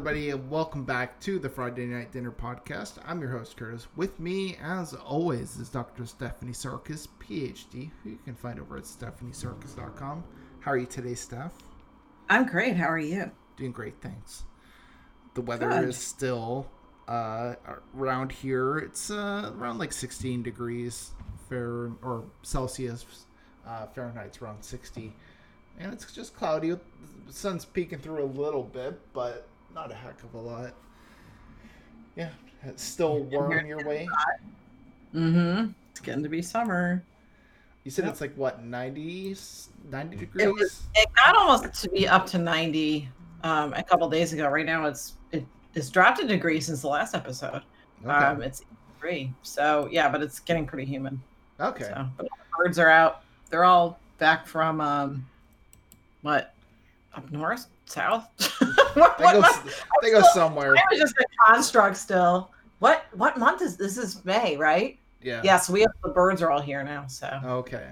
Everybody, and welcome back to the Friday Night Dinner Podcast. I'm your host, Kurtis. With me, as always, is Dr. Stephanie Sarkis, PhD, who you can find over at stephaniesarkis.com. How are you today, Steph? I'm great. How are you? Doing great, thanks. The weather Good. is still uh, around here. It's uh, around like 16 degrees Fair or Celsius. Uh, Fahrenheit's around 60, and it's just cloudy. The sun's peeking through a little bit, but not a heck of a lot. Yeah, it's still warm your way. Mm-hmm. It's getting to be summer. You said Yep. it's like what 90, 90 It degrees. was. It got almost to be up to 90 um, a couple days ago. Right now, it's it, it's dropped a degree since the last episode. Okay. Um, it's three. So yeah, but it's getting pretty humid. okay. So but the birds are out. They're all back from um, what up north, south. what, They what go. They go somewhere. I was just a construct still. What what month is this? Is May, right? Yeah. Yes, we have the birds are all here now. So Okay.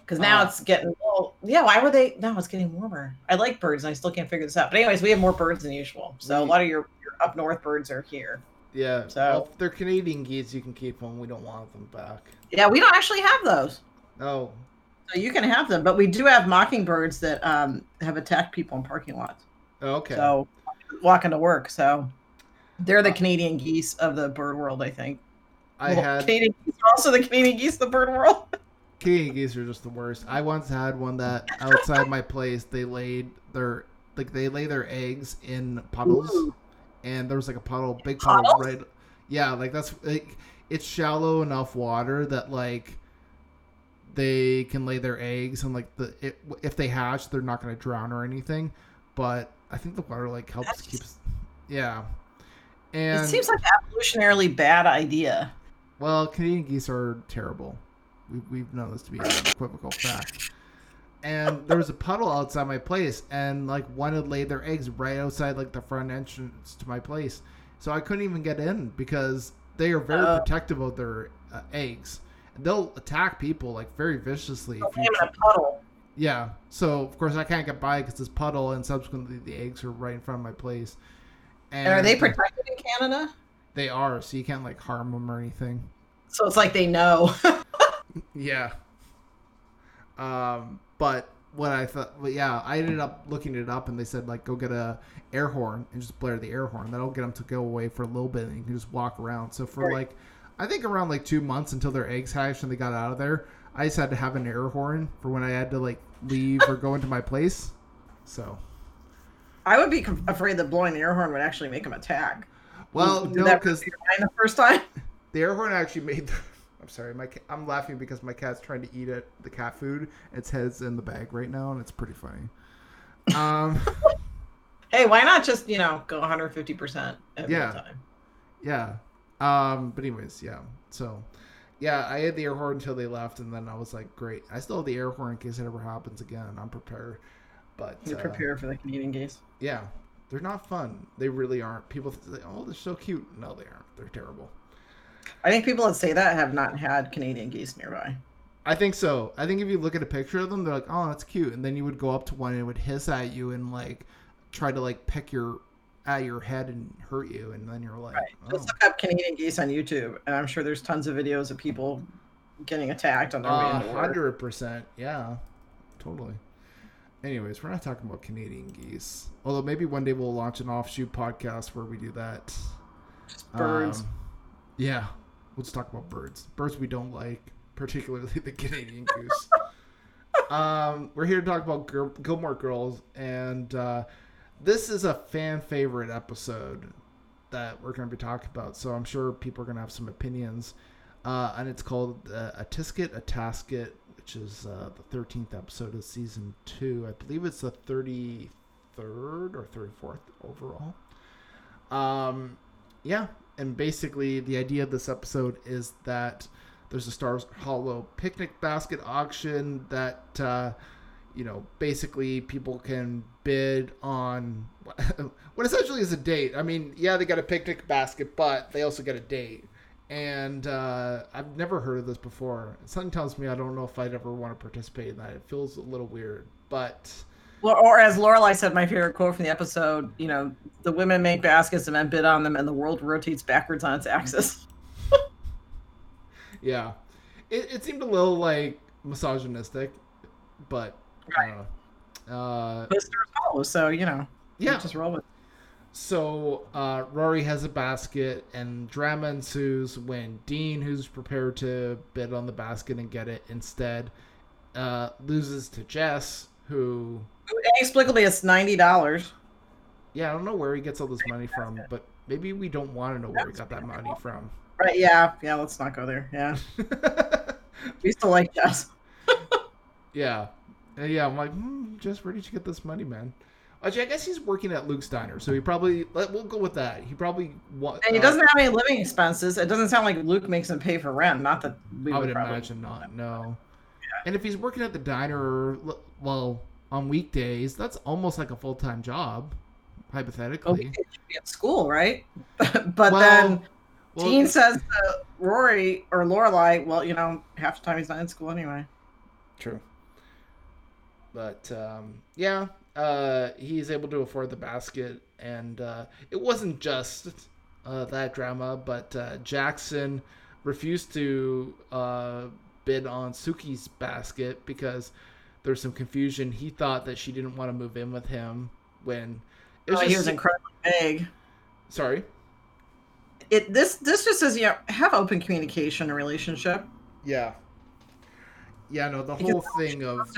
because now Uh, it's getting well, yeah. Why were they? No, it's getting warmer. I like birds, and I still can't figure this out. But anyways, we have more birds than usual. So a lot of your, your up north birds are here. Yeah. So- well, if they're Canadian geese, you can keep them. We don't want them back. Yeah, we don't actually have those, Oh. so you can have them. But we do have mockingbirds that um, have attacked people in parking lots. Oh, okay. So walking to work. So they're the uh, Canadian geese of the bird world, I think. I Well, had Canadian geese are also the Canadian geese of the bird world. Canadian geese are just the worst. I once had one that outside my place they laid their like they lay their eggs in puddles, Ooh. and there was like a puddle, big puddle Puddles? right. Yeah, like that's like it's shallow enough water that like they can lay their eggs and like the it, if they hatch they're not going to drown or anything, but I think the water like helps That's- keeps yeah. And it seems like an evolutionarily bad idea. well, Canadian geese are terrible. We, we've known this to be an equivocal fact. And there was a puddle outside my place, and like one had laid their eggs right outside like the front entrance to my place, so I couldn't even get in because they are very Oh. protective of their uh, eggs. They'll attack people like very viciously. If you, in a puddle. Yeah, so of course I can't get by because this puddle, and subsequently the eggs are right in front of my place. And, And are they protected in Canada? They are, so you can't like harm them or anything. So it's like they know. Yeah. Um, but what I thought, but yeah, I ended up looking it up, and they said like go get a air horn and just blare the air horn. That'll get them to go away for a little bit, and you can just walk around. So for Right. like, I think around like two months until their eggs hatched and they got out of there, I just had to have an air horn for when I had to like leave or go into my place. So, I would be afraid that blowing the air horn would actually make them attack. well, Did no, because the first time. The air horn actually made. The, I'm sorry, my I'm laughing because my cat's trying to eat it, the cat food. Its head's in the bag right now, and it's pretty funny. Um, Hey, why not just you know go 150 percent every Yeah. time? yeah. Um, but anyways, yeah. So, yeah, I had the air horn until they left, and then I was like, great. I still have the air horn in case it ever happens again. I'm prepared. But You uh, prepare for the Canadian geese. yeah, they're not fun. They really aren't. People say, oh, they're so cute. No, they aren't. They're terrible. I think people that say that have not had Canadian geese nearby. I think so. I think if you look at a picture of them, they're like, "Oh, that's cute," and then you would go up to one and it would hiss at you and like try to like peck your at your head and hurt you, and then you're like, Right. "Oh, Just look up Canadian geese on YouTube, and I'm sure there's tons of videos of people getting attacked on their way "Oh, hundred percent, yeah, totally." Anyways, we're not talking about Canadian geese. Although maybe one day we'll launch an offshoot podcast where we do that. Just birds. Um, yeah, let's talk about birds. Birds we don't like, particularly the Canadian goose. um, we're here to talk about Gil- Gilmore Girls, and uh, this is a fan favorite episode that we're going to be talking about. So I'm sure people are going to have some opinions. Uh, and it's called uh, A Tisket, a Tasket, which is uh, the 13th episode of season two. I believe it's the 33rd or 34th overall. Um, yeah, and basically the idea of this episode is that there's a Stars Hollow picnic basket auction that uh, you know basically people can bid on what essentially is a date. I mean, yeah, they got a picnic basket, but they also get a date. And uh, I've never heard of this before. Something tells me I don't know if I'd ever want to participate in that. It feels a little weird, but Or, or as Lorelai said, my favorite quote from the episode, you know, the women make baskets and men bid on them, and the world rotates backwards on its axis. Yeah, it, it seemed a little like misogynistic, but Don't. Uh, it's so you know, yeah. just roll with. it. So uh, Rory has a basket, and drama ensues when Dean, who's prepared to bid on the basket and get it instead, uh, loses to Jess, who Inexplicably, it's ninety dollars. yeah, I don't know where he gets all this money from, but maybe we don't want to know where he got that money from. Right? Yeah, yeah. Let's not go there. Yeah, we still like Jess. yeah, and yeah. I'm like, hmm, Jess, where did you get this money, man? Actually, I guess he's working at Luke's diner, so he probably let, we'll go with that. He probably wa- And he uh, doesn't have any living expenses. It doesn't sound like Luke makes him pay for rent. Not that we I would, would probably. imagine not. No. And if he's working at the diner, well, on weekdays, that's almost like a full time job, Oh, hypothetically. he should be at school, right? but Well, then well, Dean says to Rory or Lorelai, "Well, you know, half the time he's not in school anyway." True. But um, yeah, uh, he's able to afford the basket, and uh, it wasn't just uh, that drama, but uh, Jackson refused to uh, bid on Sookie's basket because there's some confusion. He thought that she didn't want to move in with him when it was Oh, just, he was incredibly vague. sorry. It this this just says you know have open communication in a relationship. Yeah. Yeah, no, the Because whole thing of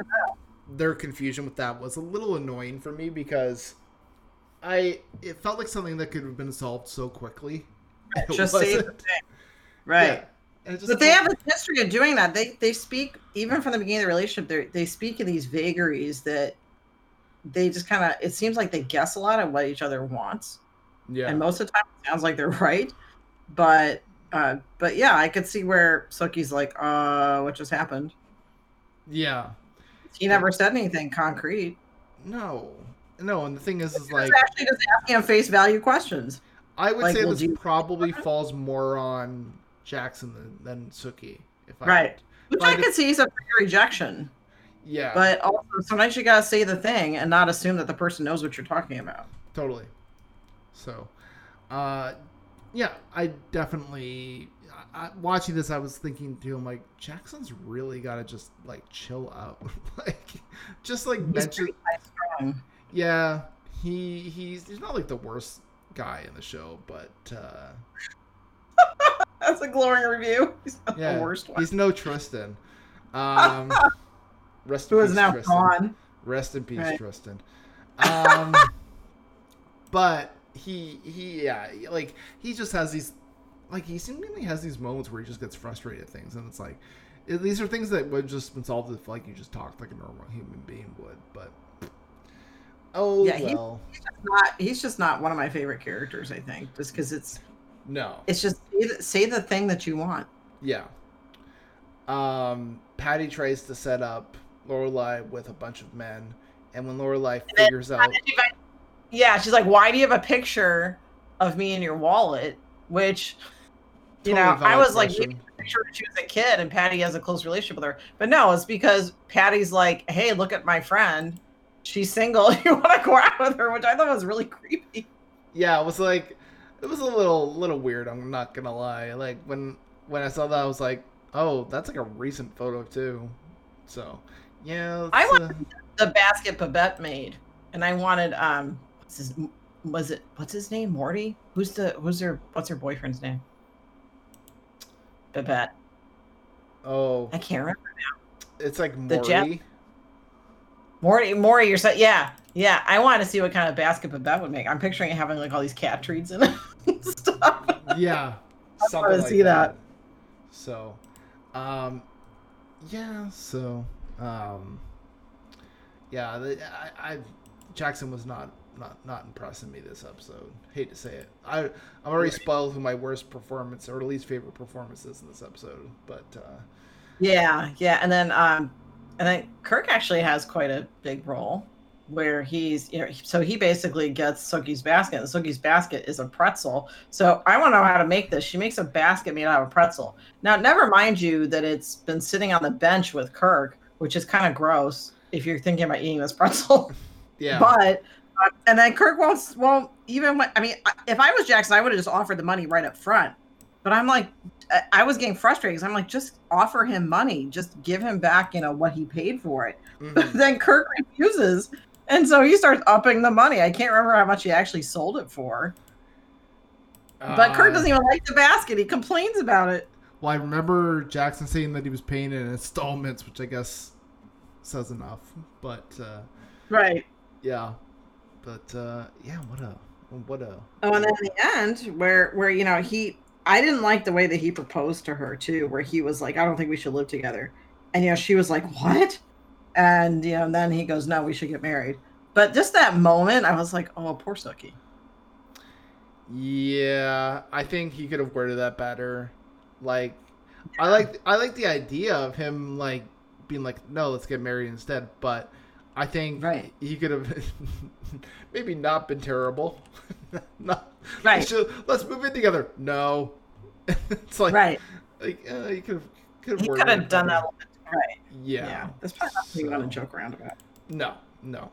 their confusion with that was a little annoying for me because I it felt like something that could have been solved so quickly. It Just say the thing, right? Yeah. Just But they have a history of doing that. They they speak even from the beginning of the relationship. They they speak in these vagaries that they just kind of. It seems like they guess a lot of what each other wants, yeah. and most of the time it sounds like they're right. But uh, but yeah, I could see where Sookie's like, uh, what just happened? yeah. He never said anything concrete. No. No, and the thing is is like actually just asking him face value questions. I would like, say well, this probably falls more on Jackson than, than Sookie. If I Right. Which I could see is a rejection. Yeah. But also sometimes you gotta say the thing and not assume that the person knows what you're talking about. totally so uh yeah i definitely I, watching this i was thinking too i'm like jackson's really gotta just like chill out like just like mention pretty high strung. yeah he he's he's not like the worst guy in the show but uh That's a glowing review. He's not yeah the worst one. he's no tristan um rest in Who is peace, now tristan. gone. Rest in peace, Right. Tristan. Um, but he he yeah like he just has these like he seemingly has these moments where he just gets frustrated at things, and it's like these are things that would just been solved if like you just talked like a normal human being would. But oh Yeah, well, He's just not. He's just not one of my favorite characters. I think just because it's no, it's just say the, say the thing that you want. yeah. Um, Patty tries to set up Lorelai with a bunch of men, and when Lorelai figures out, Yeah, she's like, "Why do you have a picture of me in your wallet?" Which, you Totally know, I was like, question. maybe the picture when she was a kid, and Patty has a close relationship with her. But no, it's because Patty's like, "Hey, look at my friend. She's single. You want to go out with her?" Which I thought was really creepy. yeah, it was like it was a little little weird. I'm not gonna lie. Like when when I saw that, I was like, oh, that's like a recent photo too. So yeah, I it's, want- uh, the basket Babette made, and I wanted um, what's his was it what's his name Morty? Who's the who's her what's her boyfriend's name? Babette. oh, I can't remember. Now. It's like the Morty. Jap- Morty, Morty, you're so yeah, yeah. I want to see what kind of basket Babette would make. I'm picturing it having like all these cat treats in it and stuff. yeah, I wanna like see that. that. So, um, yeah. So, um, yeah. The, I, I Jackson was not not not impressing me this episode. Hate to say it. I I'm already spoiled who my worst performance or least favorite performances in this episode. But uh, Yeah, yeah, and then um, and then Kirk actually has quite a big role where he's you know so he basically gets Sookie's basket and Sookie's basket is a pretzel. So I want to know how to make this. She makes a basket made out of a pretzel. Now, never mind you that it's been sitting on the bench with Kirk, which is kind of gross if you're thinking about eating this pretzel. Yeah. But and then Kirk won't won't even. I mean, if I was Jackson, I would have just offered the money right up front. But I'm like, I was getting frustrated because I'm like, just offer him money, just give him back, you know, what he paid for it. Mm-hmm. then Kirk refuses, and so he starts upping the money. I can't remember how much he actually sold it for. Uh, but Kirk doesn't even like the basket. He complains about it. Well, I remember Jackson saying that he was paying in installments, which I guess says enough. But uh, right, yeah, but uh, yeah, what a what a. Oh, and then the end, where where you know he I didn't like the way that he proposed to her too, where he was like, "I don't think we should live together," and you know she was like, "What?" And you know, and then he goes, "No, we should get married." But just that moment, I was like, "Oh, poor Sookie." Yeah, I think he could have worded that better. Like, yeah. I like I like the idea of him like being like, "No, let's get married instead." But I think right. he could have maybe not been terrible. not, right. Let's, let's, move in together. No. it's like right. Like uh, you could have could have done that. Right. Yeah. Yeah. That's probably not something so, you want to joke around about. No. No.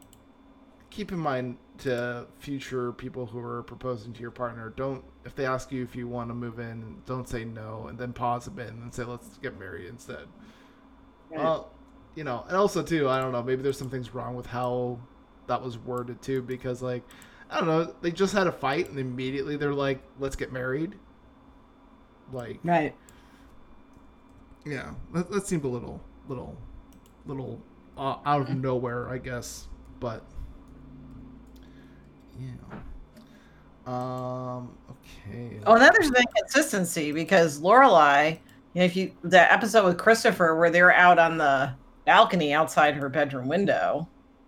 Keep in mind to future people who are proposing to your partner, don't if they ask you if you want to move in, don't say no and then pause a bit and then say let's get married instead. Right. Well, you know, and also too, I don't know, maybe there's some things wrong with how that was worded too, because like, I don't know, they just had a fight and immediately they're like, let's get married. Like, right. Yeah, that, that seemed a little, little, little uh, out of nowhere, I guess, but yeah. Um. Okay. Oh, then there's the inconsistency because Lorelai, if you the episode with Christopher where they're out on the balcony outside her bedroom window.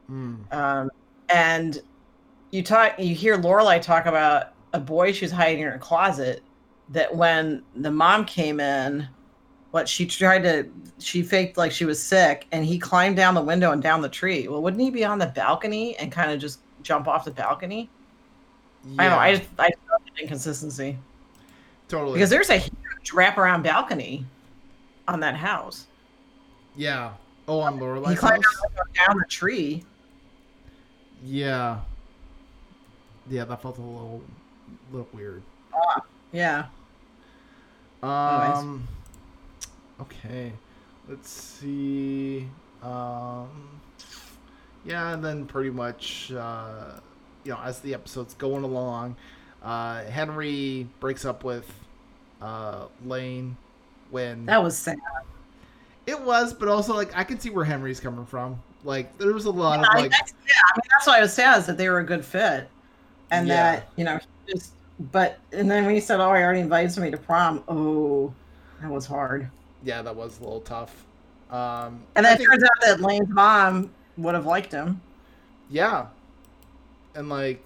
Mm. Um, and you talk, you hear Lorelai talk about a boy she's hiding in her closet. That when the mom came in, what she tried to, she faked like she was sick, and he climbed down the window and down the tree. Well, wouldn't he be on the balcony and kind of just jump off the balcony? Yeah. I don't know. I just, I just inconsistency. Totally. Because there's a huge wraparound balcony on that house. Yeah. Oh, on Lorelai's He climbed down the tree. Yeah. Yeah, that felt a little, little weird. Uh, yeah. Um. Okay. Let's see. Um. Yeah, and then pretty much, uh, you know, as the episode's going along, uh, Henry breaks up with uh, Lane when that was sad. It was, but also like I can see where Henry's coming from. Like there was a lot yeah, of like. I, yeah, I mean that's why I was sad is that they were a good fit, and yeah. that you know just. But and then when he said, "Oh, he already invited me to prom," oh, that was hard. Yeah, that was a little tough. Um, and then it turns out that Lane's mom would have liked him. Yeah, and like,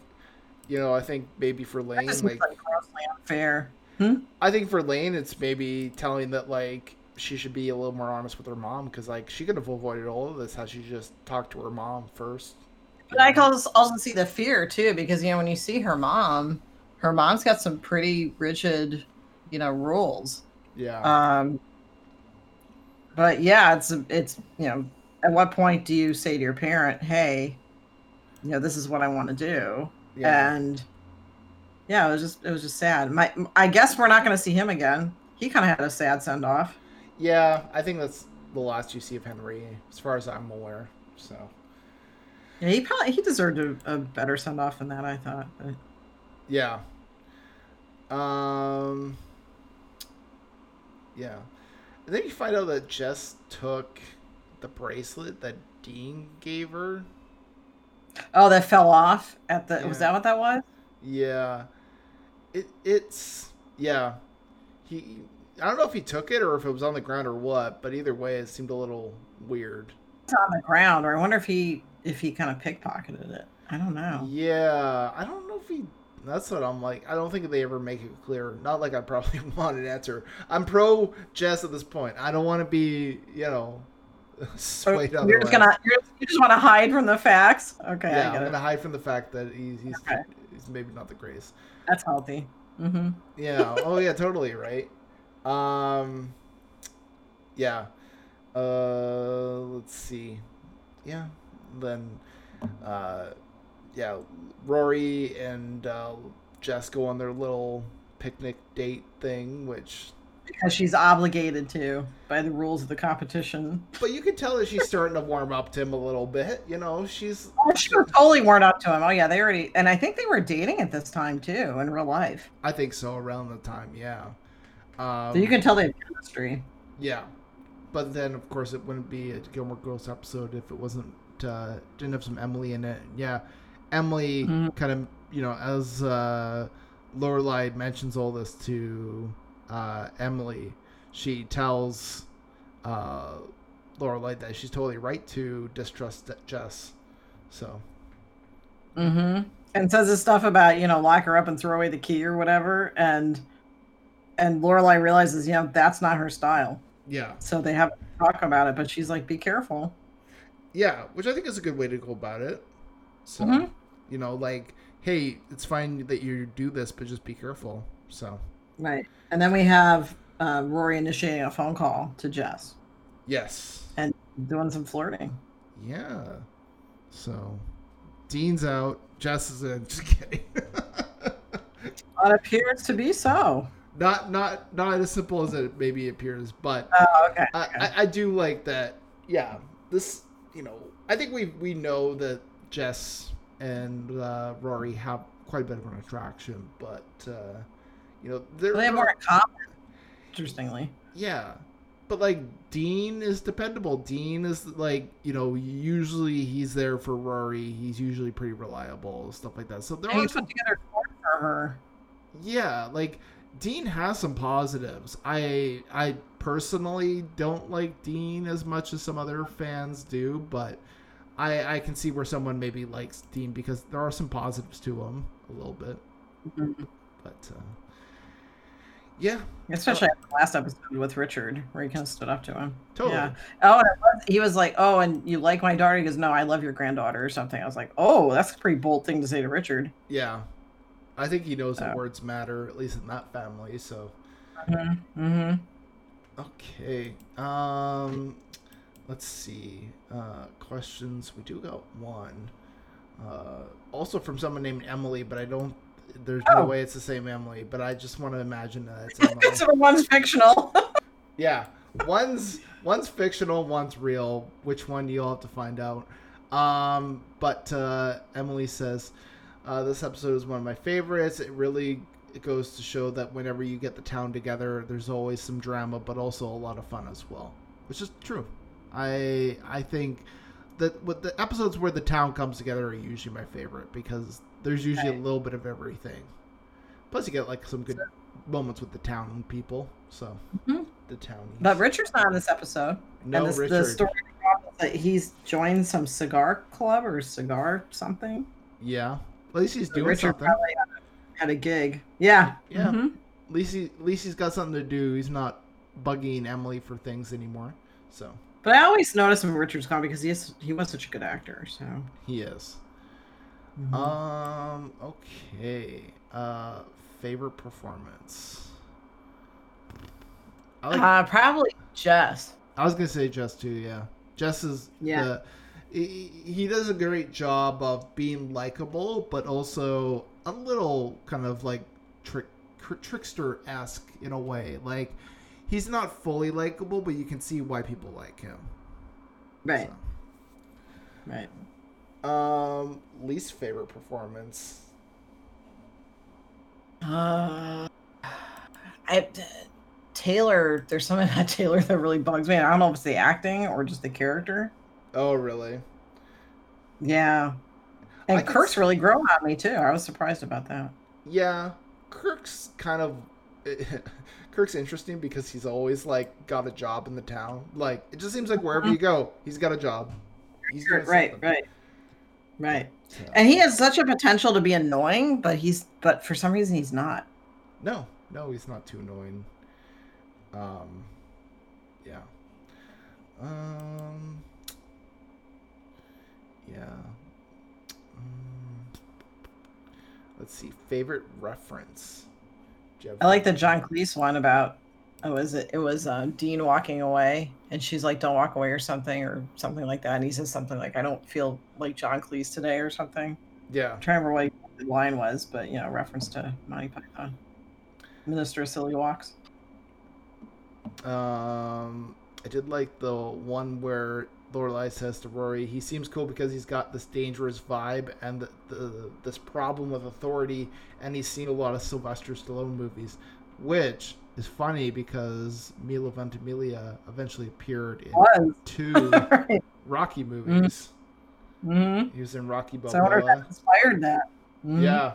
you know, I think maybe for Lane, like, like grossly unfair. Hmm? I think for Lane, it's maybe telling that like she should be a little more honest with her mom because like she could have avoided all of this had she just talked to her mom first. But I can also see the fear too because you know when you see her mom, her mom's got some pretty rigid, you know, rules. Yeah. Um. But yeah, it's it's you know, at what point do you say to your parent, "Hey, you know, this is what I want to do," yeah. and yeah, it was just it was just sad. My I guess we're not going to see him again. He kind of had a sad send off. Yeah, I think that's the last you see of Henry, as far as I'm aware. So. Yeah, he probably he deserved a, a better send off than that. I thought. But... Yeah. Um. Yeah, and then you find out that Jess took the bracelet that Dean gave her. Oh, that fell off at the. Yeah. Was that what that was? Yeah. It it's yeah. He I don't know if he took it or if it was on the ground or what, but either way, it seemed a little weird. It's on the ground, or I wonder if he if he kind of pickpocketed it. I don't know. Yeah, I don't know if he. That's what I'm like. I don't think they ever make it clear. Not like I probably want an answer. I'm pro Jess at this point. I don't want to be, you know, swayed so You're just gonna. You're, you just want to hide from the facts. Okay. Yeah, I'm gonna hide from the fact that he's he's, okay. he's maybe not the greatest. That's healthy. Mm-hmm. Yeah. Oh yeah. Totally. Right. Um, yeah. Uh, let's see. Yeah. Then uh, yeah, Rory and uh, Jess go on their little picnic date thing, which because she's obligated to by the rules of the competition. But you can tell that she's starting to warm up to him a little bit. You know, she's. Oh, she was totally warmed up to him. Oh yeah, they already, and I think they were dating at this time too in real life. I think so. Around the time, yeah. Um, so you can tell they have chemistry. Yeah, but then of course it wouldn't be a Gilmore Girls episode if it wasn't uh, didn't have some Emily in it. Yeah, Emily mm-hmm. kind of you know as uh, Lorelai mentions all this to uh, Emily, she tells uh, Lorelai that she's totally right to distrust Jess. So. Mm-hmm. And says this stuff about you know lock her up and throw away the key or whatever, and and Lorelai realizes you know that's not her style. Yeah. So they have to talk about it, but she's like, "Be careful." Yeah, which I think is a good way to go about it. So, mm-hmm. you know, like, hey, it's fine that you do this, but just be careful. So. Right. And then we have uh, Rory initiating a phone call to Jess. Yes. And doing some flirting. Yeah. So Dean's out. Jess is in. Just kidding. it appears to be so. Not not not as simple as it maybe appears, but oh, okay. I, okay. I, I do like that. Yeah, this you know I think we we know that Jess and uh, Rory have quite a bit of an attraction, but uh, you know, they have more in common. Interestingly. Yeah, but like Dean is dependable. Dean is like you know usually he's there for Rory. He's usually pretty reliable, stuff like that. So there and are some together for her. Yeah, like Dean has some positives. I I personally don't like Dean as much as some other fans do, but I I can see where someone maybe likes Dean because there are some positives to him a little bit. Mm-hmm. But uh, yeah. Especially the last episode with Richard, where he kind of stood up to him. Totally. Yeah. Oh, he was like, "Oh, and you like my daughter?" He goes, "No, I love your granddaughter," or something. I was like, "Oh, that's a pretty bold thing to say to Richard." Yeah, I think he knows that words matter, at least in that family. So. Mm-hmm. mm-hmm. Okay. Um, let's see. Uh, questions. We do got one. Uh, also from someone named Emily, but I don't there's oh. no way it's the same Emily, but I just want to imagine that it's Emily. so one's fictional. yeah, one's one's fictional, one's real. Which one you'll have to find out. Um, but uh, Emily says uh, this episode is one of my favorites. It really it goes to show that whenever you get the town together, there's always some drama, but also a lot of fun as well, which is true. I I think that what the episodes where the town comes together are usually my favorite because there's usually a little bit of everything. Plus, you get like some good moments with the town people. So mm-hmm. the town. But Richard's not in this episode. No, and this, Richard. The story that he's joined some cigar club or cigar something. Yeah, at least he's doing Richard something. Probably had a, gig. Yeah. Yeah. Mm-hmm. At least he, at least he's got something to do. He's not bugging Emily for things anymore. So. But I always notice him Richard's gone because he is he was such a good actor. So. He is. Mm-hmm. Um. Okay. Uh, favorite performance. Like, uh, probably Jess. I was gonna say Jess too. Yeah, Jess is. Yeah. The, he, he does a great job of being likable, but also a little kind of like trick trickster esque in a way. Like he's not fully likable, but you can see why people like him. Right. So. Right. Um, least favorite performance. Uh, I Taylor. There's something about Taylor that really bugs me. I don't know if it's the acting or just the character. Oh, really? Yeah. And Kirk's really grown on me too. I was surprised about that. Yeah, Kirk's kind of. Kirk's interesting because he's always like got a job in the town. Like it just seems like wherever mm-hmm. you go, he's got a job. He's right, right. Right. And he has such a potential to be annoying, but he's but for some reason he's not. No, no, he's not too annoying. Um yeah. Um yeah. Um, let's see. Favorite reference. I like the John Cleese one about oh, was it? It was uh, Dean walking away, and she's like, "Don't walk away" or something, or something like that. And he says something like, "I don't feel like John Cleese today" or something. Yeah. I'm trying to remember what the line was, but you know, reference to Monty Python. Minister of Silly Walks. Um, I did like the one where Lorelai says to Rory, he seems cool because he's got this dangerous vibe and the, the, this problem with authority, and he's seen a lot of Sylvester Stallone movies, which is funny because Milo Ventimiglia eventually appeared in Was. two right. Rocky movies. Mm-hmm. He was in Rocky Balboa. So I that Balboa. inspired that. Mhm. Yeah.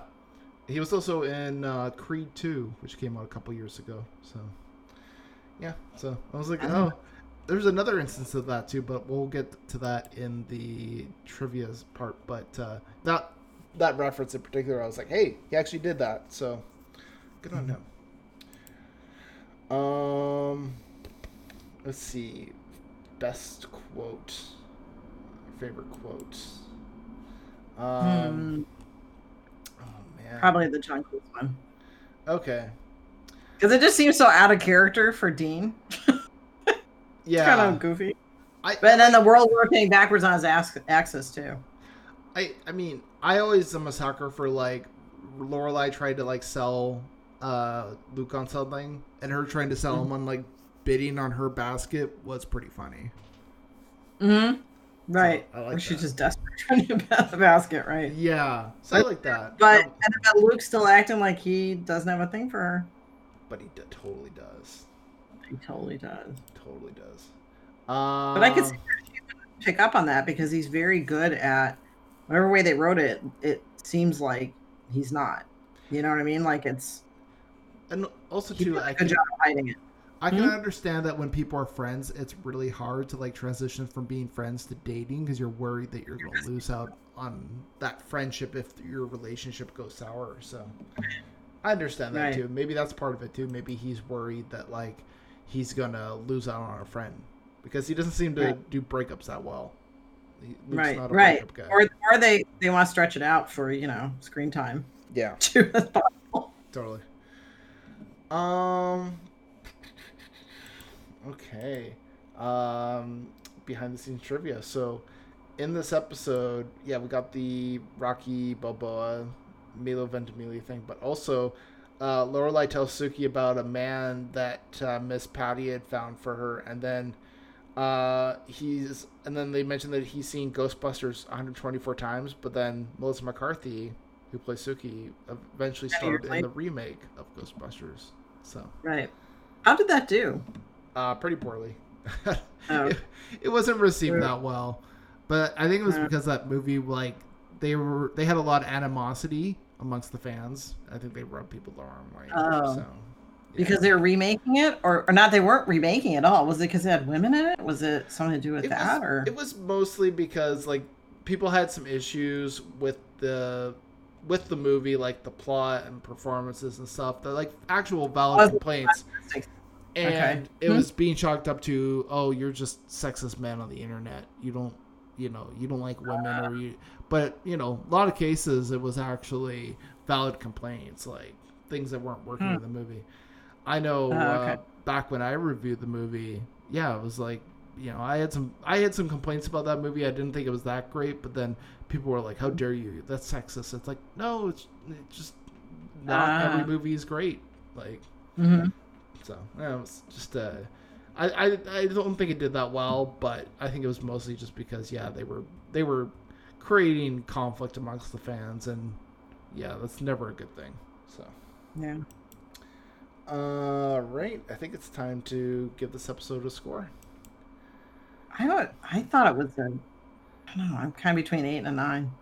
He was also in uh, Creed 2, which came out a couple years ago. So, yeah. So I was like, Oh. There's another instance of that too, but we'll get to that in the trivia's part. But uh, that that reference in particular, I was like, hey, he actually did that. So good on him. Um, let's see, best quote, favorite quote. Um, Hmm, oh man, probably the John Cleese one. okay. Because it just seems so out of character for Dean. Yeah, Kind of goofy. I, But then the world rotating backwards on his ax- axis too. I I mean, I always am a sucker for like Lorelai tried to like sell uh Luke on something, and her trying to sell him on like bidding on her basket was pretty funny. Mm-hmm. Right. I like Where she's that. just desperate trying to pass the basket, right? Yeah, so I like that. But Um, and but Luke's still acting like he doesn't have a thing for her. but he d- totally does, He totally does. Totally does. Um, But I could see that she would pick up on that because he's very good at whatever way they wrote it. It seems like he's not. You know what I mean? Like it's and also too, I can, job hiding it. I can Hmm? understand that when people are friends, it's really hard to like transition from being friends to dating because you're worried that you're going to lose out on that friendship if your relationship goes sour. So I understand that Right. too. Maybe that's part of it too. Maybe he's worried that like he's gonna lose out on a friend because he doesn't seem to Right. do breakups that well. He- Luke's right, not a right. guy. Or or they they want to stretch it out for you know screen time yeah, too. totally. Um. Okay. Um. Behind the scenes trivia. So, in this episode, yeah, we got the Rocky Balboa, Milo Ventimiglia thing, but also, uh, Lorelai tells Sookie about a man that uh, Miss Patty had found for her, and then, uh, he's, and then they mentioned that he's seen Ghostbusters 124 times, but then Melissa McCarthy, who plays Sookie, eventually starred in the remake of Ghostbusters. So, Right. How did that do? uh, pretty poorly. Oh. it, it wasn't received Yeah. that well, but I think it was Yeah. because that movie, like, they were they had a lot of animosity amongst the fans. I think they rubbed people the wrong way. Oh. So, yeah. Because they were remaking it, or, or not? They weren't remaking it at all. Was it because it had women in it? Was it something to do with it that, was, or it was mostly because like people had some issues with the with the movie, like the plot and performances and stuff. They're like actual valid it complaints. and Okay. it Hmm. was being chalked up to oh you're just sexist men on the internet you don't you know you don't like women or you but you know a lot of cases it was actually valid complaints like things that weren't working Hmm. in the movie i know Oh, uh, okay. back when i reviewed the movie yeah it was like you know i had some i had some complaints about that movie i didn't think it was that great but then people were like how dare you that's sexist it's like no it's, it's just not Ah. every movie is great like Mhm. so yeah, it was just uh, I, I I don't think it did that well, but I think it was mostly just because yeah they were they were creating conflict amongst the fans, and yeah that's never a good thing. So yeah. uh right, I think it's time to give this episode a score. I don't. I thought it was a. I don't know. I'm kind of between eight and a nine.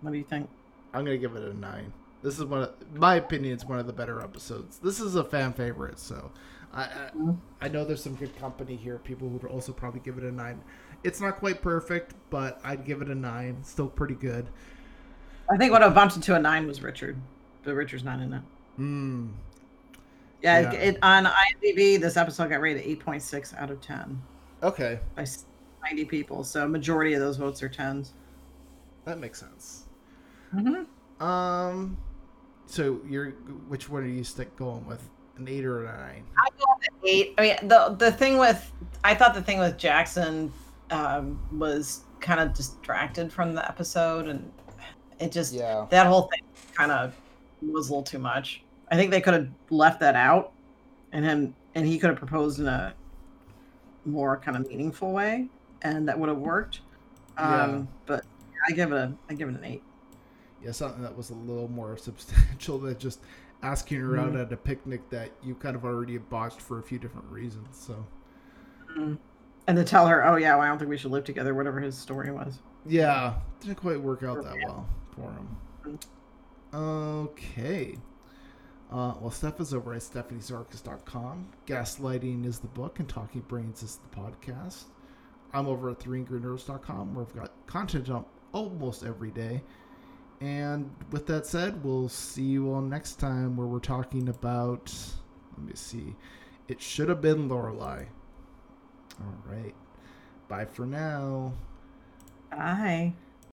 What do you think? I'm gonna give it a nine. This is one of my opinion. It's one of the better episodes. This is a fan favorite, so I I. I know there's some good company here. People who would also probably give it a nine. It's not quite perfect, but I'd give it a nine. Still pretty good. I think what I bumped into a nine was Richard, but Richard's not in it. Hmm. Yeah, Yeah. It, it, on IMDb, this episode got rated eight point six out of ten Okay, by ninety people. So majority of those votes are tens. that makes sense. Mm-hmm. Um, so you're which one are you stick going with? An eight or a nine? I go with an eight. I mean, the the thing with I thought the thing with Jackson um, was kind of distracted from the episode, and it just Yeah. that whole thing kind of was a little too much. I think they could have left that out, and him and he could have proposed in a more kind of meaningful way, and that would have worked. Um, Yeah. But I give it a I give it an eight. Yeah, something that was a little more substantial than just asking her out Mhm. at a picnic that you kind of already botched for a few different reasons. So Mm. And to tell her, oh yeah, well, I don't think we should live together. Whatever his story was. yeah, didn't quite work out that well for him. Okay. Uh, well, Steph is over at stephaniesarkis.com. Gaslighting is the book, and Talking Brains is the podcast. I'm over at threeangrynerds.com, where I've got content up almost every day. And with that said, we'll see you all next time, where we're talking about. Let me see. It should have been Lorelai. All right. Bye for now. Bye.